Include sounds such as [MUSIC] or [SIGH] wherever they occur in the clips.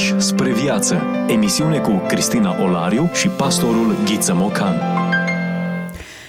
Pași spre viață. Emisiune cu Cristina Olariu și pastorul Ghiță Mocan.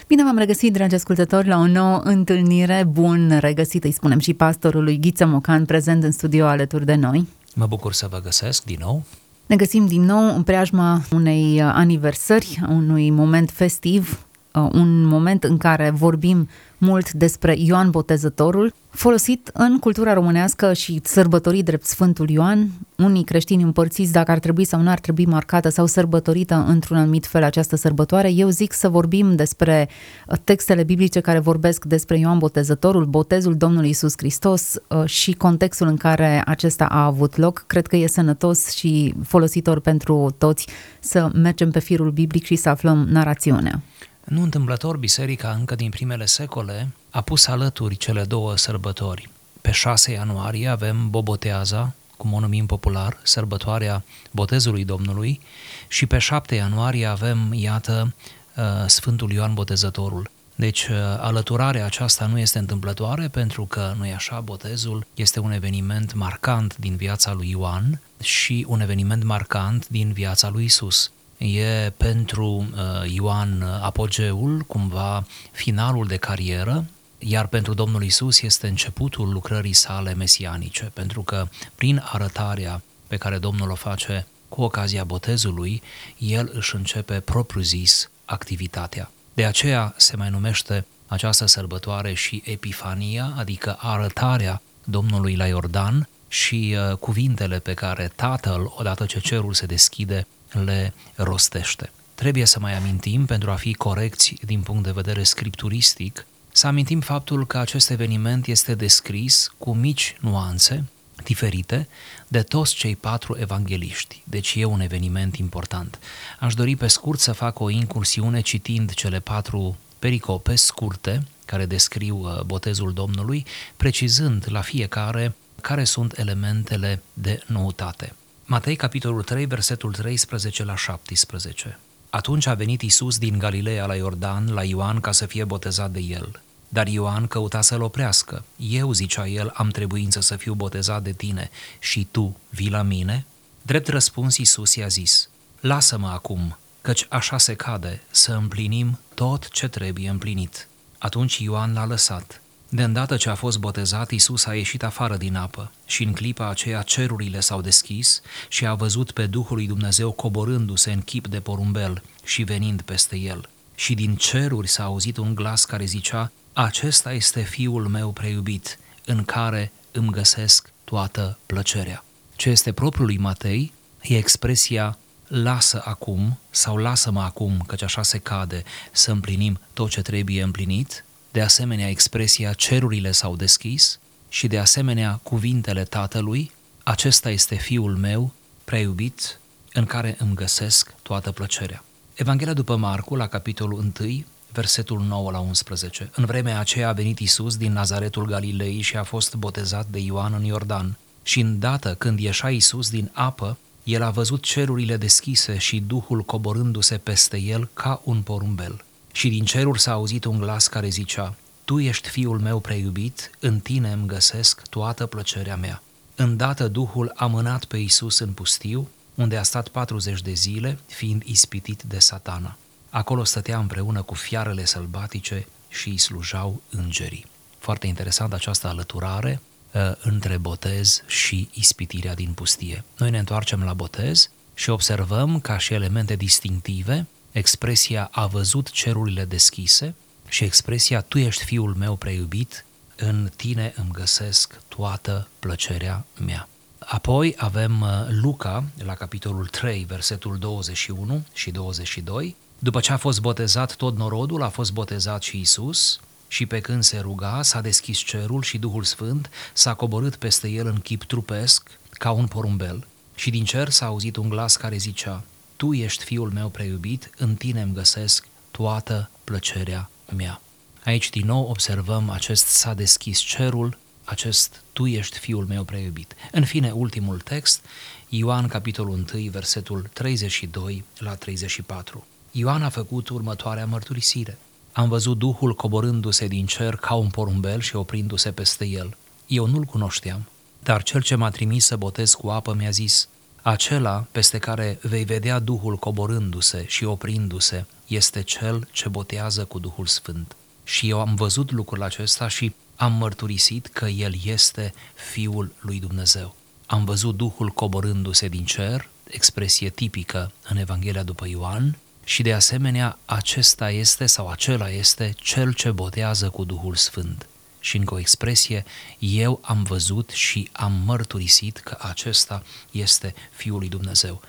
Bine v-am regăsit, dragi ascultători, la o nouă întâlnire. Bun regăsit, îi spunem și pastorului Ghiță Mocan, prezent în studio alături de noi. Mă bucur să vă găsesc din nou. Ne găsim din nou în preajma unei aniversări, unui moment festiv, uh, un moment în care vorbim mult despre Ioan Botezătorul, folosit în cultura românească și sărbătorit drept Sfântul Ioan. Unii creștini împărțiți dacă ar trebui sau nu ar trebui marcată sau sărbătorită într-un anumit fel această sărbătoare. Eu zic să vorbim despre uh, textele biblice care vorbesc despre Ioan Botezătorul, botezul Domnului Isus Hristos uh, și contextul în care acesta a avut loc. Cred că e sănătos și folositor pentru toți să mergem pe firul biblic și să aflăm narațiunea. Nu întâmplător, biserica încă din primele secole a pus alături cele două sărbători. Pe 6 ianuarie avem Boboteaza, cum o numim popular, sărbătoarea botezului Domnului, și pe 7 ianuarie avem, iată, uh, Sfântul Ioan Botezătorul. Deci uh, alăturarea aceasta nu este întâmplătoare pentru că, nu e așa, botezul este un eveniment marcant din viața lui Ioan și un eveniment marcant din viața lui Isus e pentru uh, Ioan apogeul, cumva finalul de carieră, iar pentru Domnul Isus este începutul lucrării sale mesianice, pentru că prin arătarea pe care Domnul o face cu ocazia botezului, el își începe propriu-zis activitatea. De aceea se mai numește această sărbătoare și Epifania, adică arătarea Domnului la Iordan și uh, cuvintele pe care Tatăl, odată ce cerul se deschide, le rostește. Trebuie să mai amintim, pentru a fi corecți din punct de vedere scripturistic, să amintim faptul că acest eveniment este descris cu mici nuanțe diferite de toți cei patru evangeliști. Deci e un eveniment important. Aș dori pe scurt să fac o incursiune citind cele patru pericope scurte care descriu uh, botezul Domnului, precizând la fiecare care sunt elementele de noutate. Matei, capitolul 3, versetul 13 la 17. Atunci a venit Isus din Galileea la Iordan, la Ioan, ca să fie botezat de el. Dar Ioan căuta să-l oprească. Eu, zicea el, am trebuință să fiu botezat de tine și tu vii la mine? Drept răspuns, Isus i-a zis, Lasă-mă acum, căci așa se cade să împlinim tot ce trebuie împlinit. Atunci Ioan l-a lăsat de îndată ce a fost botezat, Isus a ieșit afară din apă și în clipa aceea cerurile s-au deschis și a văzut pe Duhul lui Dumnezeu coborându-se în chip de porumbel și venind peste el. Și din ceruri s-a auzit un glas care zicea, Acesta este Fiul meu preiubit, în care îmi găsesc toată plăcerea. Ce este propriul lui Matei e expresia lasă acum sau lasă-mă acum, căci așa se cade, să împlinim tot ce trebuie împlinit, de asemenea expresia cerurile s-au deschis și de asemenea cuvintele Tatălui, acesta este Fiul meu, preiubit, în care îmi găsesc toată plăcerea. Evanghelia după Marcu, la capitolul 1, versetul 9 la 11. În vremea aceea a venit Isus din Nazaretul Galilei și a fost botezat de Ioan în Iordan. Și îndată când ieșa Isus din apă, el a văzut cerurile deschise și Duhul coborându-se peste el ca un porumbel. Și din ceruri s-a auzit un glas care zicea, Tu ești fiul meu preiubit, în tine îmi găsesc toată plăcerea mea. Îndată Duhul a mânat pe Isus în pustiu, unde a stat 40 de zile, fiind ispitit de satana. Acolo stătea împreună cu fiarele sălbatice și îi slujau îngerii. Foarte interesant această alăturare uh, între botez și ispitirea din pustie. Noi ne întoarcem la botez și observăm ca și elemente distinctive expresia a văzut cerurile deschise și expresia tu ești fiul meu preiubit, în tine îmi găsesc toată plăcerea mea. Apoi avem uh, Luca, la capitolul 3, versetul 21 și 22. După ce a fost botezat tot norodul, a fost botezat și Isus, și pe când se ruga, s-a deschis cerul și Duhul Sfânt s-a coborât peste el în chip trupesc, ca un porumbel, și din cer s-a auzit un glas care zicea, tu ești fiul meu preiubit, în tine îmi găsesc toată plăcerea mea. Aici din nou observăm acest s-a deschis cerul, acest tu ești fiul meu preiubit. În fine, ultimul text, Ioan capitolul 1, versetul 32 la 34. Ioan a făcut următoarea mărturisire. Am văzut Duhul coborându-se din cer ca un porumbel și oprindu-se peste el. Eu nu-l cunoșteam, dar cel ce m-a trimis să botez cu apă mi-a zis, acela peste care vei vedea Duhul coborându-se și oprindu-se este cel ce botează cu Duhul Sfânt. Și eu am văzut lucrul acesta și am mărturisit că El este Fiul lui Dumnezeu. Am văzut Duhul coborându-se din cer, expresie tipică în Evanghelia după Ioan, și de asemenea acesta este sau acela este cel ce botează cu Duhul Sfânt. Și încă o expresie, eu am văzut și am mărturisit că acesta este Fiul lui Dumnezeu.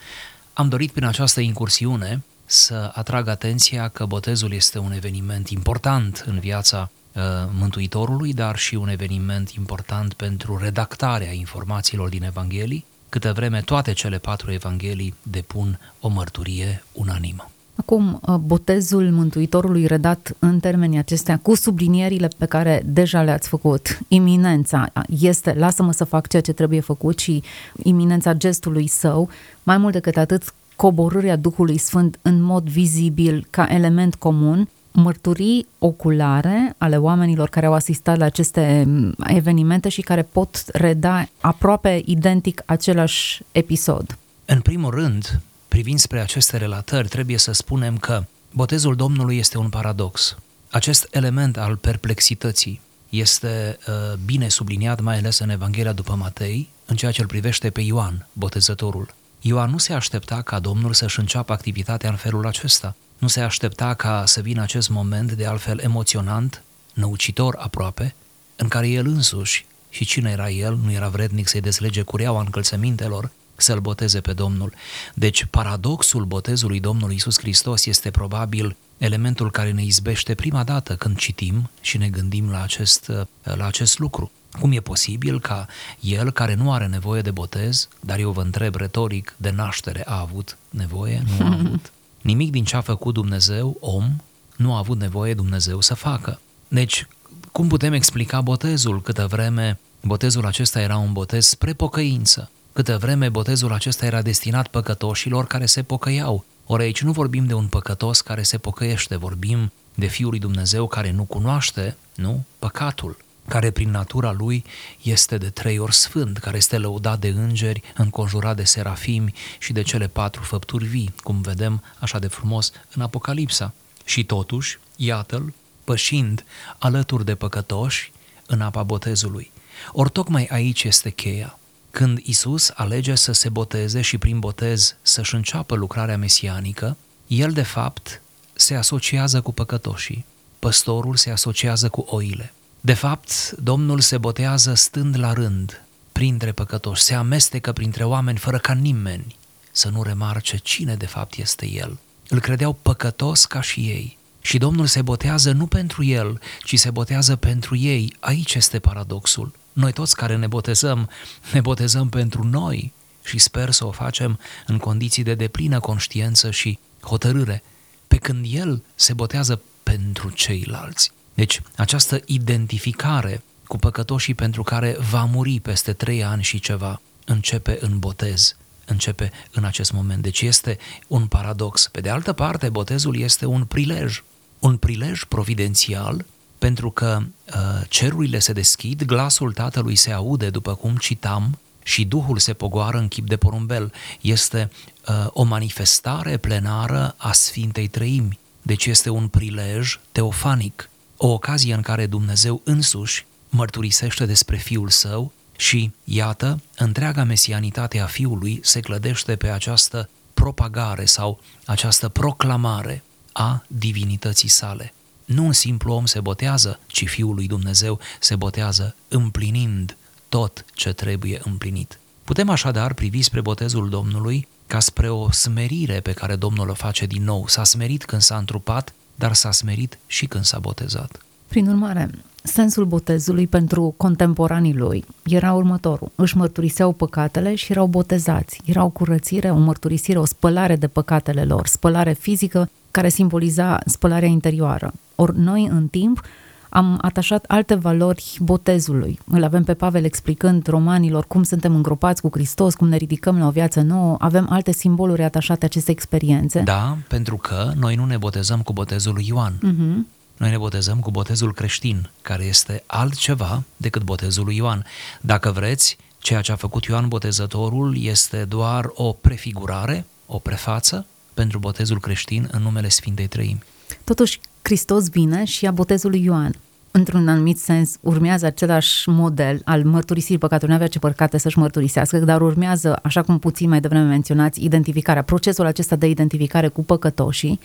Am dorit prin această incursiune să atrag atenția că botezul este un eveniment important în viața uh, Mântuitorului, dar și un eveniment important pentru redactarea informațiilor din Evanghelii, câtă vreme toate cele patru Evanghelii depun o mărturie unanimă. Acum, uh, botezul Mântuitorului redat în termenii acestea, cu sublinierile pe care deja le-ați făcut, iminența este, lasă-mă să fac ceea ce trebuie făcut și iminența gestului său, mai mult decât atât, coborârea Duhului Sfânt în mod vizibil ca element comun, mărturii oculare ale oamenilor care au asistat la aceste mm, evenimente și care pot reda aproape identic același episod. În primul rând, privind spre aceste relatări, trebuie să spunem că botezul Domnului este un paradox. Acest element al perplexității este uh, bine subliniat mai ales în Evanghelia după Matei, în ceea ce îl privește pe Ioan, botezătorul. Ioan nu se aștepta ca Domnul să-și înceapă activitatea în felul acesta. Nu se aștepta ca să vină acest moment de altfel emoționant, năucitor aproape, în care el însuși și cine era el, nu era vrednic să-i deslege cureaua încălțămintelor, să-L boteze pe Domnul. Deci paradoxul botezului Domnului Isus Hristos este probabil elementul care ne izbește prima dată când citim și ne gândim la acest, la acest lucru. Cum e posibil ca el, care nu are nevoie de botez, dar eu vă întreb retoric, de naștere a avut nevoie? Nu a avut. [LAUGHS] Nimic din ce a făcut Dumnezeu, om, nu a avut nevoie Dumnezeu să facă. Deci, cum putem explica botezul câtă vreme botezul acesta era un botez spre pocăință? Câtă vreme botezul acesta era destinat păcătoșilor care se pocăiau. Ori aici nu vorbim de un păcătos care se pocăiește, vorbim de Fiul lui Dumnezeu care nu cunoaște, nu, păcatul, care prin natura lui este de trei ori sfânt, care este lăudat de îngeri, înconjurat de serafimi și de cele patru făpturi vii, cum vedem așa de frumos în Apocalipsa. Și totuși, iată-l, pășind alături de păcătoși în apa botezului. Ori tocmai aici este cheia. Când Isus alege să se boteze și prin botez să-și înceapă lucrarea mesianică, el de fapt se asociază cu păcătoșii. Păstorul se asociază cu oile. De fapt, Domnul se botează stând la rând, printre păcătoși, se amestecă printre oameni fără ca nimeni să nu remarce cine de fapt este El. Îl credeau păcătos ca și ei. Și Domnul se botează nu pentru El, ci se botează pentru ei. Aici este paradoxul. Noi toți care ne botezăm, ne botezăm pentru noi și sper să o facem în condiții de deplină conștiență și hotărâre, pe când El se botează pentru ceilalți. Deci, această identificare cu păcătoșii pentru care va muri peste trei ani și ceva, începe în botez, începe în acest moment. Deci este un paradox. Pe de altă parte, botezul este un prilej, un prilej providențial pentru că uh, cerurile se deschid, glasul Tatălui se aude, după cum citam, și Duhul se pogoară în chip de porumbel. Este uh, o manifestare plenară a Sfintei Trăimi. Deci este un prilej teofanic, o ocazie în care Dumnezeu însuși mărturisește despre Fiul Său și, iată, întreaga mesianitate a Fiului se clădește pe această propagare sau această proclamare a divinității sale. Nu un simplu om se botează, ci Fiul lui Dumnezeu se botează împlinind tot ce trebuie împlinit. Putem așadar privi spre botezul Domnului ca spre o smerire pe care Domnul o face din nou. S-a smerit când s-a întrupat, dar s-a smerit și când s-a botezat. Prin urmare, sensul botezului pentru contemporanii lui era următorul. Își mărturiseau păcatele și erau botezați. Era o curățire, o mărturisire, o spălare de păcatele lor, spălare fizică care simboliza spălarea interioară. Ori noi, în timp, am atașat alte valori botezului. Îl avem pe Pavel explicând romanilor cum suntem îngropați cu Hristos, cum ne ridicăm la o viață nouă, avem alte simboluri atașate acestei experiențe. Da, pentru că noi nu ne botezăm cu botezul lui Ioan. Uh-huh. Noi ne botezăm cu botezul creștin, care este altceva decât botezul lui Ioan. Dacă vreți, Ceea ce a făcut Ioan Botezătorul este doar o prefigurare, o prefață pentru botezul creștin în numele Sfintei Trăimi. Totuși, Hristos vine și ia botezul lui Ioan. Într-un anumit sens, urmează același model al mărturisirii păcatului. Nu avea ce păcate să-și mărturisească, dar urmează, așa cum puțin mai devreme menționați, identificarea, procesul acesta de identificare cu păcătoșii,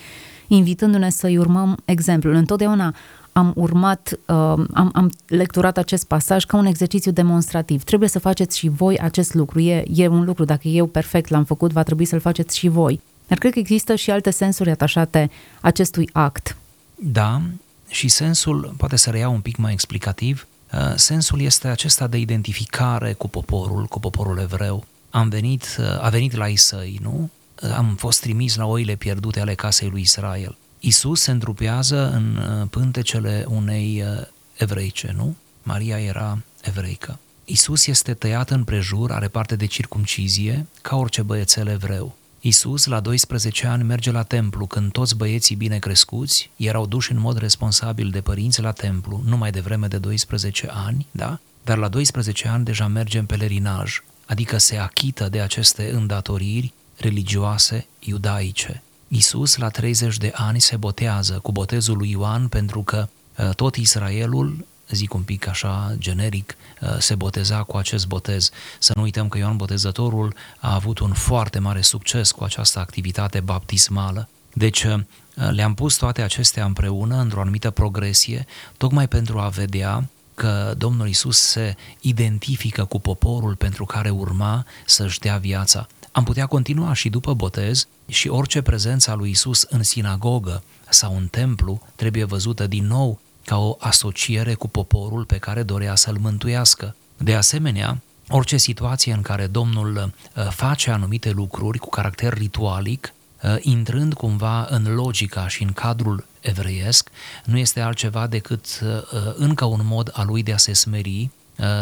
invitându-ne să-i urmăm exemplul. Întotdeauna am urmat, uh, am, am lecturat acest pasaj ca un exercițiu demonstrativ. Trebuie să faceți și voi acest lucru. E, e un lucru, dacă eu perfect l-am făcut, va trebui să-l faceți și voi. Dar cred că există și alte sensuri atașate acestui act. Da, și sensul, poate să reiau un pic mai explicativ, uh, sensul este acesta de identificare cu poporul, cu poporul evreu. Am venit, uh, a venit la Isai, nu? Uh, am fost trimis la oile pierdute ale casei lui Israel. Isus se întrupează în pântecele unei evreice, nu? Maria era evreică. Isus este tăiat în prejur, are parte de circumcizie, ca orice băiețel evreu. Isus, la 12 ani, merge la templu când toți băieții bine crescuți erau duși în mod responsabil de părinți la templu, numai de vreme de 12 ani, da? Dar la 12 ani deja merge în pelerinaj, adică se achită de aceste îndatoriri religioase iudaice. Isus, la 30 de ani, se botează cu botezul lui Ioan pentru că uh, tot Israelul zic un pic așa generic, uh, se boteza cu acest botez. Să nu uităm că Ioan Botezătorul a avut un foarte mare succes cu această activitate baptismală. Deci uh, le-am pus toate acestea împreună într-o anumită progresie, tocmai pentru a vedea că Domnul Isus se identifică cu poporul pentru care urma să-și dea viața. Am putea continua și după botez și orice prezență a lui Isus în sinagogă sau în templu trebuie văzută din nou ca o asociere cu poporul pe care dorea să-l mântuiască. De asemenea, orice situație în care Domnul uh, face anumite lucruri cu caracter ritualic, uh, intrând cumva în logica și în cadrul evreiesc, nu este altceva decât uh, încă un mod al lui de a se smeri,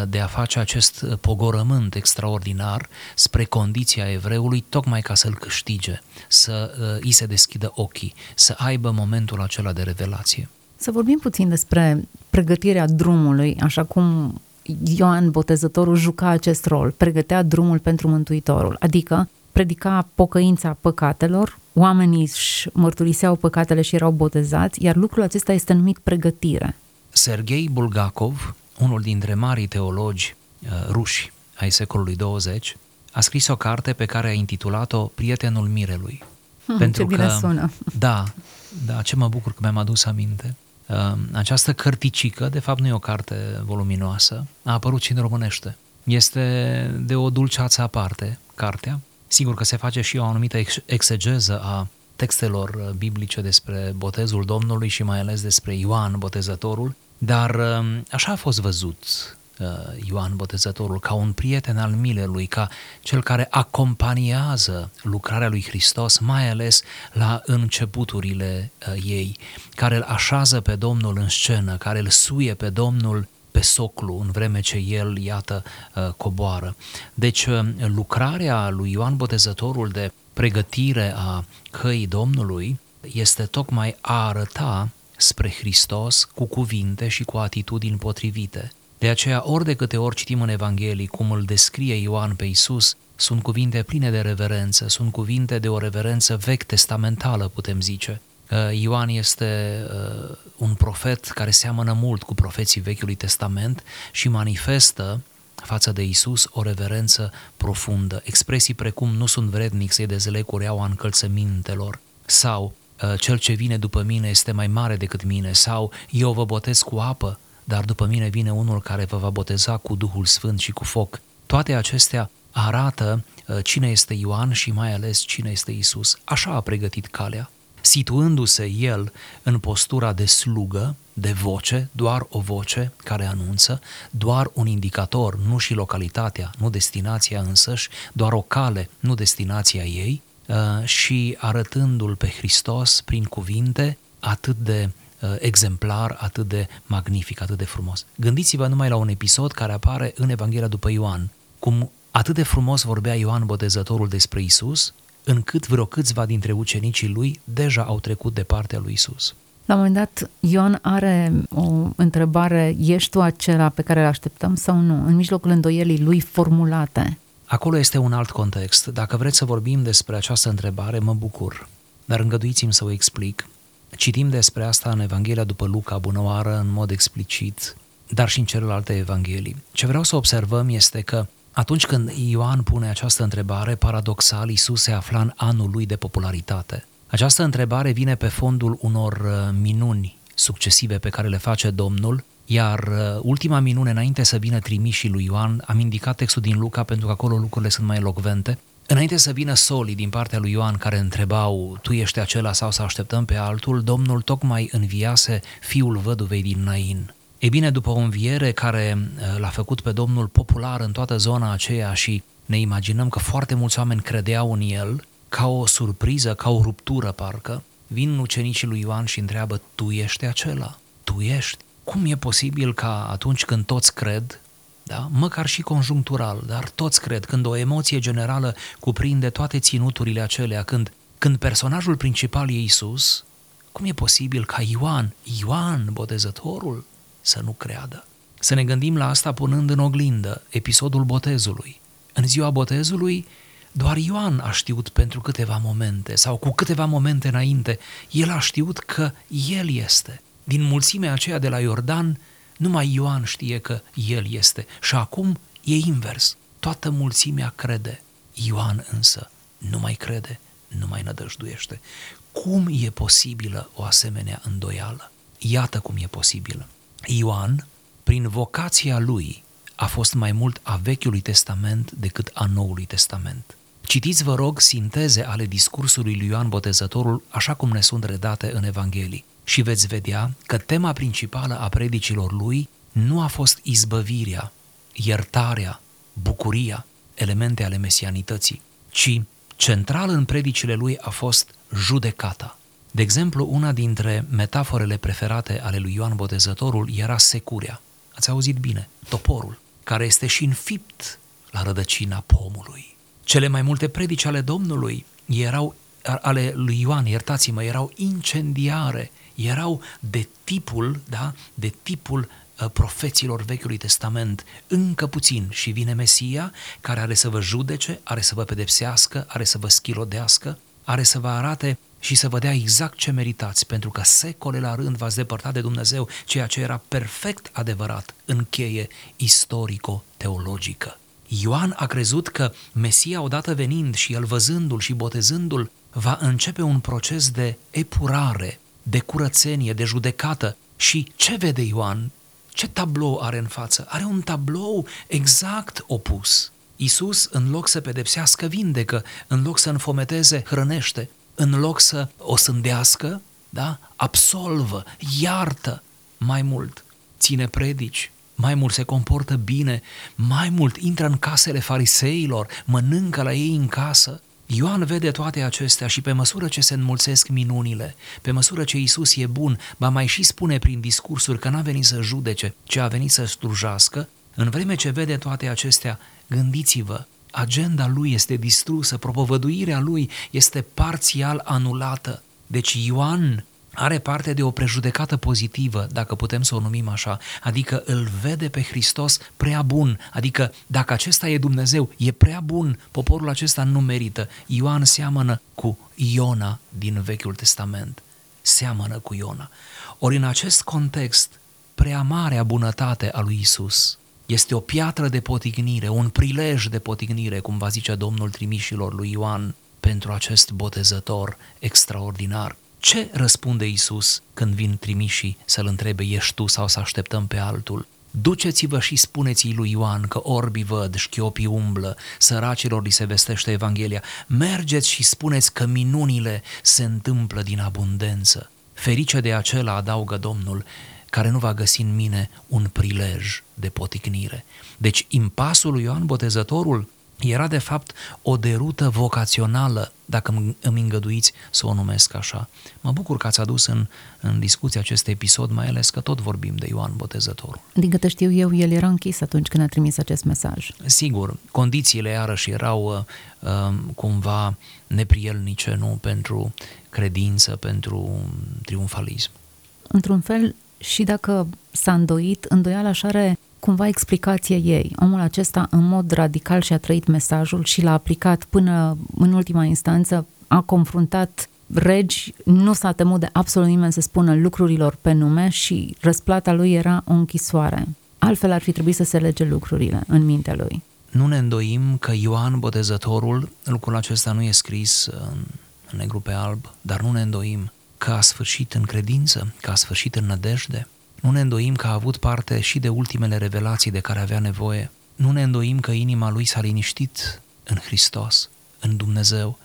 de a face acest pogorământ extraordinar spre condiția evreului, tocmai ca să-l câștige, să îi se deschidă ochii, să aibă momentul acela de revelație. Să vorbim puțin despre pregătirea drumului, așa cum Ioan Botezătorul juca acest rol, pregătea drumul pentru Mântuitorul, adică predica pocăința păcatelor, oamenii își mărturiseau păcatele și erau botezați, iar lucrul acesta este numit pregătire. Sergei Bulgakov, unul dintre marii teologi uh, ruși ai secolului 20, a scris o carte pe care a intitulat-o Prietenul Mirelui. Hmm, pentru ce bine că, sună! Da, da, ce mă bucur că mi-am adus aminte. Ehm, această cărticică, de fapt nu e o carte voluminoasă, a apărut și în românește. Este de o dulceață aparte, cartea. Sigur că se face și o anumită exegeză a textelor biblice despre botezul Domnului și mai ales despre Ioan, botezătorul, dar ehm, așa a fost văzut Uh, Ioan Botezătorul, ca un prieten al milelui, ca cel care acompaniază lucrarea lui Hristos, mai ales la începuturile uh, ei, care îl așează pe Domnul în scenă, care îl suie pe Domnul pe soclu în vreme ce el, iată, uh, coboară. Deci lucrarea lui Ioan Botezătorul de pregătire a căii Domnului este tocmai a arăta spre Hristos cu cuvinte și cu atitudini potrivite. De aceea, ori de câte ori citim în Evanghelii cum îl descrie Ioan pe Isus, sunt cuvinte pline de reverență, sunt cuvinte de o reverență vechi testamentală, putem zice. Uh, Ioan este uh, un profet care seamănă mult cu profeții Vechiului Testament și manifestă față de Isus o reverență profundă. Expresii precum nu sunt vrednic să-i dezleg cureaua încălțămintelor sau uh, cel ce vine după mine este mai mare decât mine sau eu vă botez cu apă, dar după mine vine unul care vă va boteza cu Duhul Sfânt și cu foc. Toate acestea arată uh, cine este Ioan și mai ales cine este Isus. Așa a pregătit calea, situându-se el în postura de slugă, de voce, doar o voce care anunță, doar un indicator, nu și localitatea, nu destinația însăși, doar o cale, nu destinația ei, uh, și arătându-l pe Hristos prin cuvinte atât de Uh, exemplar atât de magnific, atât de frumos. Gândiți-vă numai la un episod care apare în Evanghelia după Ioan, cum atât de frumos vorbea Ioan Botezătorul despre Isus, încât vreo câțiva dintre ucenicii lui deja au trecut de partea lui Isus. La un moment dat, Ioan are o întrebare, ești tu acela pe care îl așteptăm sau nu? În mijlocul îndoielii lui formulate. Acolo este un alt context. Dacă vreți să vorbim despre această întrebare, mă bucur. Dar îngăduiți-mi să o explic. Citim despre asta în Evanghelia după Luca, bunăoară, în mod explicit, dar și în celelalte evanghelii. Ce vreau să observăm este că atunci când Ioan pune această întrebare, paradoxal, Isus se afla în anul lui de popularitate. Această întrebare vine pe fondul unor uh, minuni succesive pe care le face Domnul, iar uh, ultima minune înainte să vină trimișii lui Ioan, am indicat textul din Luca pentru că acolo lucrurile sunt mai elocvente, Înainte să vină solii din partea lui Ioan care întrebau, tu ești acela sau să așteptăm pe altul, Domnul tocmai înviase fiul văduvei din Nain. Ei bine, după o înviere care uh, l-a făcut pe Domnul popular în toată zona aceea și ne imaginăm că foarte mulți oameni credeau în el, ca o surpriză, ca o ruptură parcă, vin ucenicii lui Ioan și întreabă, tu ești acela? Tu ești? Cum e posibil ca atunci când toți cred, da? măcar și conjunctural, dar toți cred, când o emoție generală cuprinde toate ținuturile acelea, când, când personajul principal e Isus, cum e posibil ca Ioan, Ioan botezătorul, să nu creadă? Să ne gândim la asta punând în oglindă episodul botezului. În ziua botezului, doar Ioan a știut pentru câteva momente sau cu câteva momente înainte, el a știut că el este. Din mulțimea aceea de la Iordan, numai Ioan știe că el este. Și acum e invers. Toată mulțimea crede. Ioan însă nu mai crede, nu mai nădăjduiește. Cum e posibilă o asemenea îndoială? Iată cum e posibilă. Ioan, prin vocația lui, a fost mai mult a Vechiului Testament decât a Noului Testament. Citiți, vă rog, sinteze ale discursului lui Ioan Botezătorul așa cum ne sunt redate în Evanghelii și veți vedea că tema principală a predicilor lui nu a fost izbăvirea, iertarea, bucuria, elemente ale mesianității, ci central în predicile lui a fost judecata. De exemplu, una dintre metaforele preferate ale lui Ioan Botezătorul era securea. Ați auzit bine, toporul, care este și înfipt la rădăcina pomului. Cele mai multe predici ale Domnului erau ale lui Ioan, iertați-mă, erau incendiare, erau de tipul, da, de tipul uh, profeților Vechiului Testament, încă puțin și vine Mesia care are să vă judece, are să vă pedepsească, are să vă schilodească, are să vă arate și să vă dea exact ce meritați, pentru că secole la rând v-ați depărtat de Dumnezeu, ceea ce era perfect adevărat în cheie istorico-teologică. Ioan a crezut că Mesia, odată venind și el văzându-l și botezându-l, va începe un proces de epurare, de curățenie, de judecată. Și ce vede Ioan? Ce tablou are în față? Are un tablou exact opus. Isus, în loc să pedepsească, vindecă, în loc să înfometeze, hrănește, în loc să o sândească, da? absolvă, iartă mai mult, ține predici, mai mult se comportă bine, mai mult intră în casele fariseilor, mănâncă la ei în casă, Ioan vede toate acestea și pe măsură ce se înmulțesc minunile, pe măsură ce Isus e bun, ba mai și spune prin discursuri că n-a venit să judece, ci a venit să slujească, în vreme ce vede toate acestea, gândiți-vă, agenda lui este distrusă, propovăduirea lui este parțial anulată. Deci Ioan are parte de o prejudecată pozitivă, dacă putem să o numim așa, adică îl vede pe Hristos prea bun, adică dacă acesta e Dumnezeu, e prea bun, poporul acesta nu merită. Ioan seamănă cu Iona din Vechiul Testament, seamănă cu Iona. Ori în acest context, prea marea bunătate a lui Isus este o piatră de potignire, un prilej de potignire, cum va zice Domnul trimișilor lui Ioan, pentru acest botezător extraordinar. Ce răspunde Isus când vin trimișii să-l întrebe, ești tu sau să așteptăm pe altul? Duceți-vă și spuneți lui Ioan că orbii văd, șchiopii umblă, săracilor li se vestește Evanghelia. Mergeți și spuneți că minunile se întâmplă din abundență. Ferice de acela, adaugă Domnul, care nu va găsi în mine un prilej de poticnire. Deci impasul lui Ioan Botezătorul era de fapt o derută vocațională, dacă îmi îngăduiți să o numesc așa. Mă bucur că ați adus în, în discuție acest episod, mai ales că tot vorbim de Ioan Botezătorul. Din câte știu eu, el era închis atunci când a trimis acest mesaj. Sigur, condițiile iarăși erau uh, um, cumva neprielnice, nu, pentru credință, pentru triumfalism. într-un fel, și dacă s-a îndoit, îndoiala așa are cumva explicație ei. Omul acesta în mod radical și-a trăit mesajul și l-a aplicat până în ultima instanță, a confruntat regi, nu s-a temut de absolut nimeni să spună lucrurilor pe nume și răsplata lui era o închisoare. Altfel ar fi trebuit să se lege lucrurile în mintea lui. Nu ne îndoim că Ioan Botezătorul, lucrul acesta nu e scris în, în negru pe alb, dar nu ne îndoim că a sfârșit în credință, că a sfârșit în nădejde. Nu ne îndoim că a avut parte și de ultimele revelații de care avea nevoie. Nu ne îndoim că inima lui s-a liniștit în Hristos, în Dumnezeu.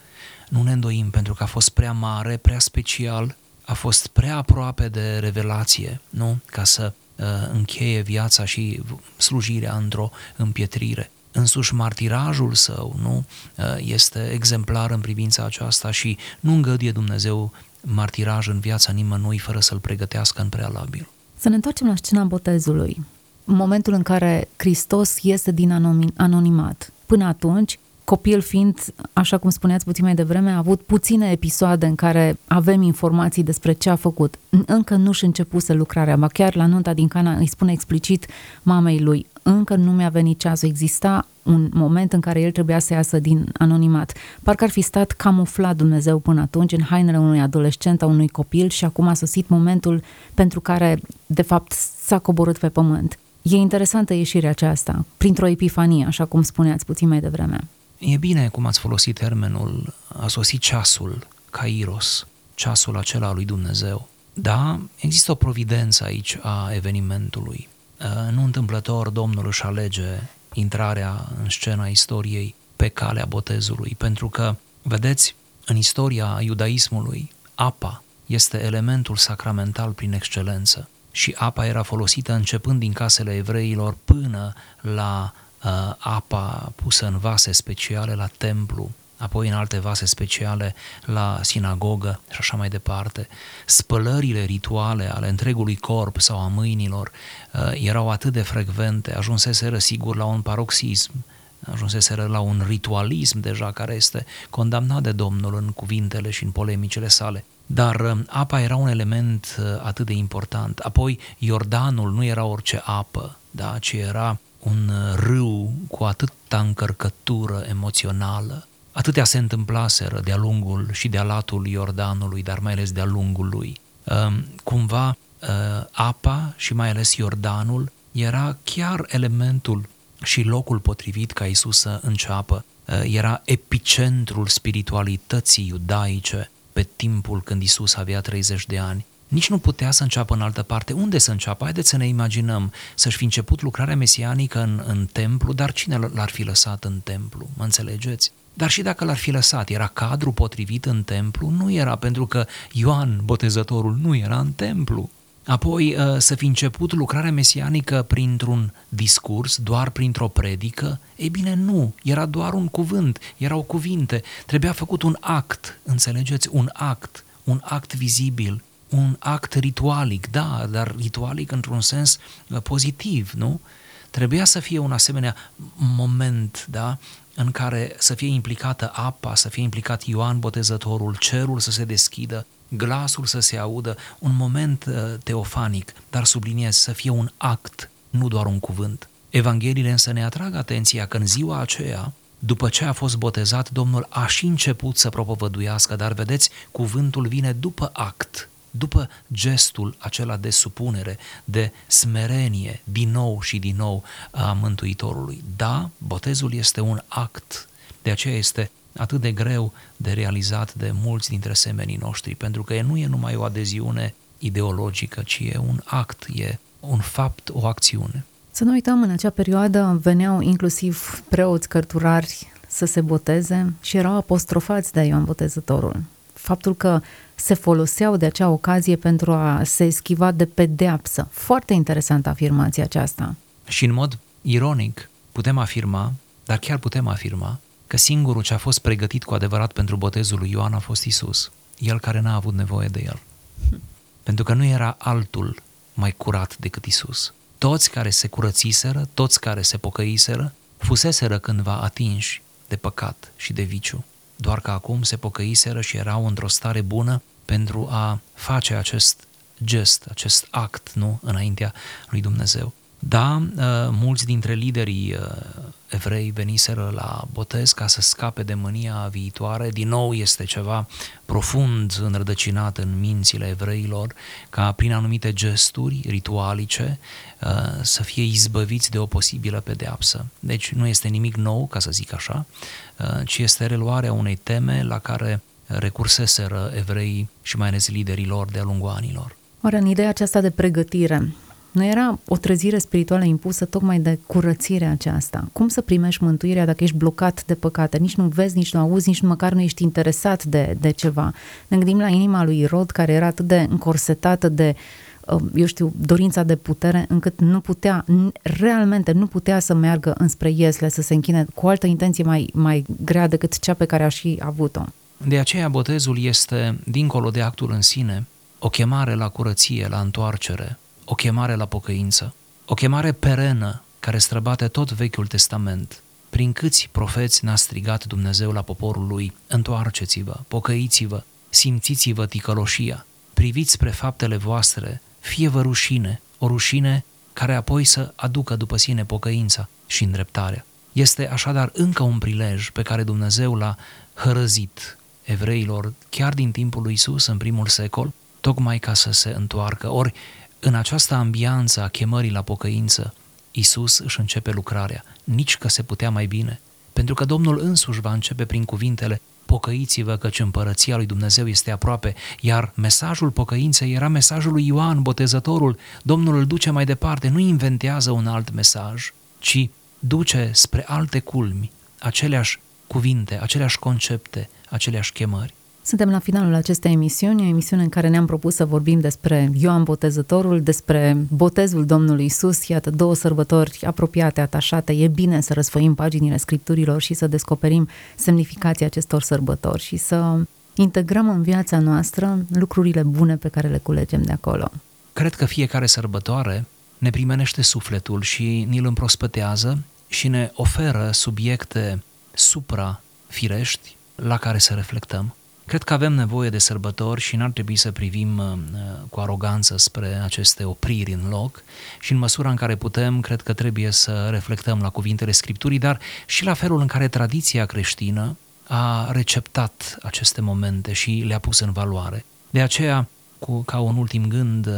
Nu ne îndoim pentru că a fost prea mare, prea special, a fost prea aproape de revelație, nu? Ca să uh, încheie viața și slujirea într-o împietrire. Însuși martirajul său nu uh, este exemplar în privința aceasta și nu îngăduie Dumnezeu martiraj în viața nimănui fără să-l pregătească în prealabil. Să ne întoarcem la scena botezului. Momentul în care Hristos iese din anonimat. Până atunci, copil fiind, așa cum spuneați puțin mai devreme, a avut puține episoade în care avem informații despre ce a făcut. Încă nu-și începuse lucrarea, ba chiar la nunta din Cana îi spune explicit mamei lui, încă nu mi-a venit ceasul, exista un moment în care el trebuia să iasă din anonimat. Parcă ar fi stat camuflat Dumnezeu până atunci în hainele unui adolescent, a unui copil și acum a sosit momentul pentru care, de fapt, s-a coborât pe pământ. E interesantă ieșirea aceasta, printr-o epifanie, așa cum spuneați puțin mai devreme. E bine cum ați folosit termenul, a sosit ceasul, Kairos, ceasul acela lui Dumnezeu. Da, există o providență aici a evenimentului. Nu întâmplător Domnul își alege intrarea în scena istoriei pe calea botezului, pentru că, vedeți, în istoria iudaismului, apa este elementul sacramental prin excelență și apa era folosită începând din casele evreilor până la uh, apa pusă în vase speciale la templu, apoi în alte vase speciale la sinagogă și așa mai departe. Spălările rituale ale întregului corp sau a mâinilor uh, erau atât de frecvente, ajunseseră sigur la un paroxism, ajunseseră la un ritualism deja care este condamnat de Domnul în cuvintele și în polemicele sale. Dar uh, apa era un element uh, atât de important. Apoi Iordanul nu era orice apă, da, ci era un râu cu atâta încărcătură emoțională, Atâtea se întâmplaseră de-a lungul și de-a latul Iordanului, dar mai ales de-a lungul lui. Ehm, cumva eh, apa și mai ales Iordanul era chiar elementul și locul potrivit ca Isus să înceapă. Eh, era epicentrul spiritualității iudaice pe timpul când Isus avea 30 de ani. Nici nu putea să înceapă în altă parte. Unde să înceapă? Haideți să ne imaginăm să-și fi început lucrarea mesianică în, în templu, dar cine l-ar fi lăsat în templu? Mă înțelegeți? Dar și dacă l-ar fi lăsat, era cadru potrivit în templu? Nu era, pentru că Ioan, botezătorul, nu era în templu. Apoi uh, să fi început lucrarea mesianică printr-un discurs, doar printr-o predică? Ei bine, nu, era doar un cuvânt, erau cuvinte, trebuia făcut un act, înțelegeți, un act, un act vizibil, un act ritualic, da, dar ritualic într-un sens uh, pozitiv, nu? Trebuia să fie un asemenea moment, da, în care să fie implicată apa, să fie implicat Ioan Botezătorul, cerul să se deschidă, glasul să se audă, un moment uh, teofanic, dar subliniez să fie un act, nu doar un cuvânt. Evangheliile însă ne atrag atenția că în ziua aceea, după ce a fost botezat, Domnul a și început să propovăduiască, dar vedeți, cuvântul vine după act, după gestul acela de supunere, de smerenie, din nou și din nou a Mântuitorului. Da, botezul este un act, de aceea este atât de greu de realizat de mulți dintre semenii noștri, pentru că nu e numai o adeziune ideologică, ci e un act, e un fapt, o acțiune. Să nu uităm, în acea perioadă veneau inclusiv preoți cărturari să se boteze și erau apostrofați de Ioan Botezătorul. Faptul că se foloseau de acea ocazie pentru a se eschiva de pedeapsă. Foarte interesantă afirmația aceasta. Și în mod ironic putem afirma, dar chiar putem afirma, că singurul ce a fost pregătit cu adevărat pentru botezul lui Ioan a fost Isus, el care n-a avut nevoie de el. Hm. Pentru că nu era altul mai curat decât Isus. Toți care se curățiseră, toți care se pocăiseră, fuseseră cândva atinși de păcat și de viciu. Doar că acum se pocăiseră și erau într-o stare bună pentru a face acest gest, acest act, nu, înaintea lui Dumnezeu. Da, uh, mulți dintre liderii uh, evrei veniseră la botez ca să scape de mânia viitoare. Din nou este ceva profund înrădăcinat în mințile evreilor, ca prin anumite gesturi ritualice uh, să fie izbăviți de o posibilă pedeapsă. Deci nu este nimic nou, ca să zic așa, ci este reluarea unei teme la care recurseseră evreii și mai ales liderii lor de-a lungul anilor. Oare în ideea aceasta de pregătire, nu era o trezire spirituală impusă tocmai de curățirea aceasta. Cum să primești mântuirea dacă ești blocat de păcate? Nici nu vezi, nici nu auzi, nici măcar nu ești interesat de, de ceva. Ne gândim la inima lui Irod, care era atât de încorsetată de uh, eu știu, dorința de putere, încât nu putea, realmente nu putea să meargă înspre Iesle, să se închine cu o altă intenție mai, mai grea decât cea pe care a și avut-o. De aceea botezul este, dincolo de actul în sine, o chemare la curăție, la întoarcere, o chemare la pocăință, o chemare perenă care străbate tot Vechiul Testament. Prin câți profeți n-a strigat Dumnezeu la poporul lui, întoarceți-vă, pocăiți-vă, simțiți-vă ticăloșia, priviți spre faptele voastre, fie-vă rușine, o rușine care apoi să aducă după sine pocăința și îndreptarea. Este așadar încă un prilej pe care Dumnezeu l-a hărăzit evreilor chiar din timpul lui Isus în primul secol, tocmai ca să se întoarcă. Ori în această ambianță a chemării la pocăință, Isus își începe lucrarea, nici că se putea mai bine, pentru că Domnul însuși va începe prin cuvintele pocăiți-vă căci împărăția lui Dumnezeu este aproape, iar mesajul pocăinței era mesajul lui Ioan, botezătorul. Domnul îl duce mai departe, nu inventează un alt mesaj, ci duce spre alte culmi aceleași cuvinte, aceleași concepte, aceleași chemări. Suntem la finalul acestei emisiuni, o emisiune în care ne-am propus să vorbim despre Ioan Botezătorul, despre botezul Domnului Isus, iată două sărbători apropiate, atașate. E bine să răsfoim paginile scripturilor și să descoperim semnificația acestor sărbători și să integrăm în viața noastră lucrurile bune pe care le culegem de acolo. Cred că fiecare sărbătoare ne primenește sufletul și ni-l împrospătează și ne oferă subiecte supra-firești la care să reflectăm. Cred că avem nevoie de sărbători și n-ar trebui să privim uh, cu aroganță spre aceste opriri în loc și în măsura în care putem, cred că trebuie să reflectăm la cuvintele Scripturii, dar și la felul în care tradiția creștină a receptat aceste momente și le-a pus în valoare. De aceea, cu, ca un ultim gând, uh,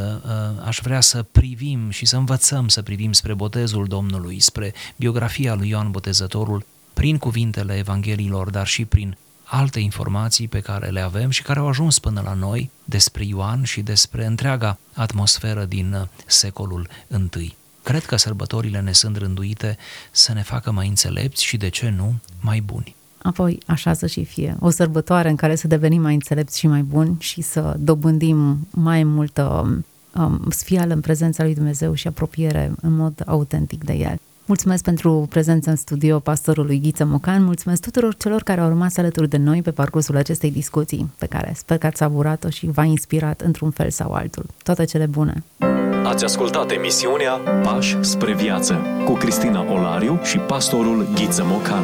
aș vrea să privim și să învățăm să privim spre botezul Domnului, spre biografia lui Ioan Botezătorul, prin cuvintele Evangheliilor, dar și prin alte informații pe care le avem și care au ajuns până la noi despre Ioan și despre întreaga atmosferă din uh, secolul I. Cred că sărbătorile ne sunt rânduite să ne facă mai înțelepți și, de ce nu, mai buni. Apoi, așa să și fie. O sărbătoare în care să devenim mai înțelepți și mai buni și să dobândim mai multă um, sfială în prezența lui Dumnezeu și apropiere în mod autentic de El. Mulțumesc pentru prezența în studio pastorului Ghiță Mocan, mulțumesc tuturor celor care au rămas alături de noi pe parcursul acestei discuții, pe care sper că ați savurat-o și v-a inspirat într-un fel sau altul. Toate cele bune! Ați ascultat emisiunea Pași spre viață cu Cristina Olariu și pastorul Ghiță Mocan.